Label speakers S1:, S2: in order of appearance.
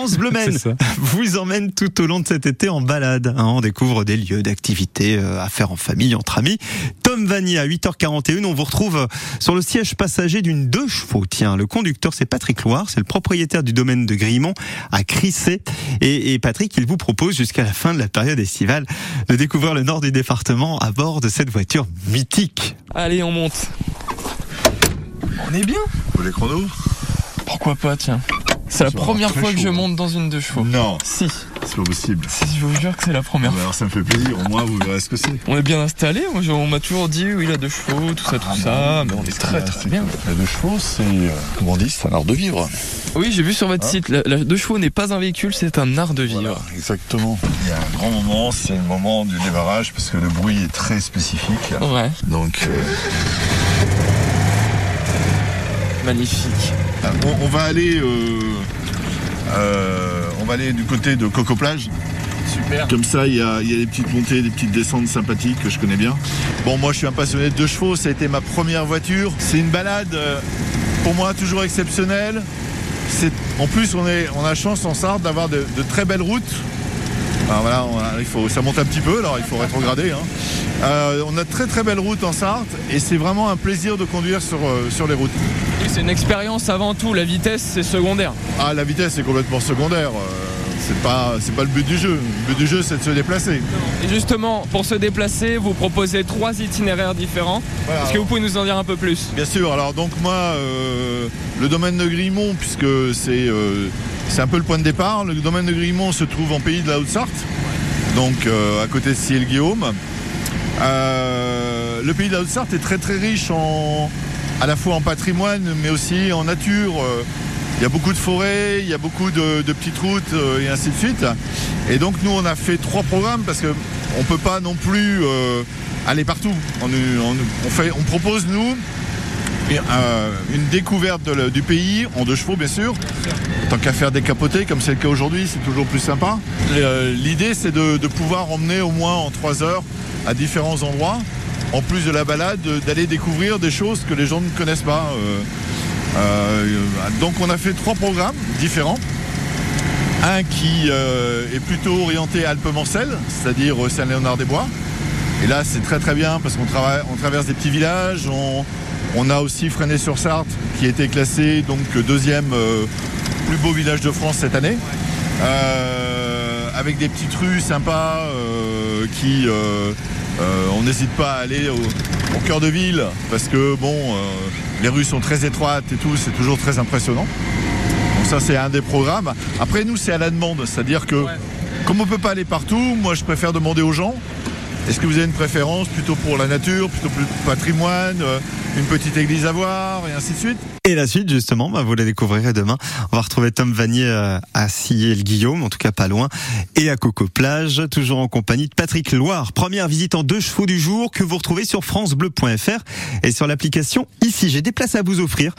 S1: France Bleu Maine vous emmène tout au long de cet été en balade. Hein. on découvre des lieux d'activité euh, à faire en famille, entre amis. Tom Vanier à 8h41, on vous retrouve sur le siège passager d'une deux chevaux. Tiens, le conducteur c'est Patrick Loire, c'est le propriétaire du domaine de Grimont à Crissé. Et, et Patrick, il vous propose jusqu'à la fin de la période estivale de découvrir le nord du département à bord de cette voiture mythique.
S2: Allez, on monte. On est bien.
S3: Vous les chronos
S2: Pourquoi pas, tiens. C'est la première fois que je monte dans une deux chevaux.
S3: Non.
S2: Si.
S3: C'est pas possible.
S2: Si, je vous jure que c'est la première fois.
S3: Alors ça me fait plaisir, au moins vous verrez ce que c'est.
S2: On est bien installé. Moi, on m'a toujours dit oui, il a deux chevaux, tout ça, tout ça. Mais on est très très bien.
S3: La deux chevaux, c'est, euh, comment on dit, c'est un art de vivre.
S2: Oui, j'ai vu sur votre site. La, la deux chevaux n'est pas un véhicule, c'est un art de vivre.
S3: Voilà, exactement. Il y a un grand moment, c'est le moment du démarrage parce que le bruit est très spécifique.
S2: Ouais,
S3: Donc euh,
S2: magnifique.
S3: on, on va aller, euh, euh, on va aller du côté de Coco Plage.
S2: Super.
S3: Comme ça, il y, a, il y a des petites montées, des petites descentes sympathiques que je connais bien. Bon, moi, je suis un passionné de deux chevaux. Ça a été ma première voiture. C'est une balade, euh, pour moi, toujours exceptionnelle. C'est- En plus, on, est, on a la chance en Sarthe d'avoir de, de très belles routes. Alors voilà, on a- il faut, ça monte un petit peu, alors il faut rétrograder. hein. Euh, on a de très très belles routes en Sarthe et c'est vraiment un plaisir de conduire sur, euh, sur les routes.
S2: Oui, c'est une expérience avant tout. La vitesse, c'est secondaire.
S3: Ah, la vitesse est complètement secondaire. euh, c'est pas, c'est pas le but du jeu. Le but du jeu, c'est de se déplacer.
S2: Et justement, pour se déplacer, vous proposez trois itinéraires différents.
S3: Voilà.
S2: Est-ce que vous pouvez nous en dire un peu plus?
S3: Bien sûr, alors donc moi, euh, le domaine de Grimont, puisque c'est c'est un peu le point de départ, le domaine de Grimont se trouve en pays de la Haute-Sarthe, donc euh, à côté de Ciel-Guillaume. Euh, le pays de la Haute-Sarthe est très très riche à la fois en patrimoine, mais aussi en nature. Euh, Il y a beaucoup de forêts, il y a beaucoup de, petites routes et ainsi de suite. Et donc nous, on a fait trois programmes parce que on peut pas non plus aller partout. On, propose nous une découverte du pays, en deux chevaux bien sûr. Tant qu'à faire décapoter, comme c'est le cas aujourd'hui, c'est toujours plus sympa. L'idée, c'est de, pouvoir emmener au moins en trois heures à différents endroits, en plus de la balade, de- d'aller découvrir des choses que les gens ne connaissent pas. Euh, euh, donc on a fait trois programmes différents. Un qui euh, est plutôt orienté Alpes-Mancel, c'est-à-dire euh, Saint-Léonard-des-Bois. Et là, c'est très très bien parce qu'on on traverse des petits villages. On, on a aussi Fresnay-sur-Sarthe qui a été classé donc deuxième euh, plus beau village de France cette année. Euh, avec des petites rues sympas euh, qui on n'hésite pas à aller au, au cœur de ville parce que bon les rues sont très étroites et tout, c'est toujours très impressionnant. Donc ça c'est un des programmes. Après nous c'est à la demande, c'est-à-dire que comme on peut pas aller partout, moi je préfère demander aux gens est-ce que vous avez une préférence plutôt pour la nature, plutôt pour le patrimoine, euh, une petite église à voir et ainsi de suite?
S1: Et la suite, justement, bah, vous la découvrirez demain. On va retrouver Tom Vanier euh, à Sillé-le-Guillaume, en tout cas pas loin, et à Coco Plage, toujours en compagnie de Patrick Loire. Première visite en deux chevaux du jour que vous retrouvez sur francebleu.fr et sur l'application Ici. J'ai des places à vous offrir.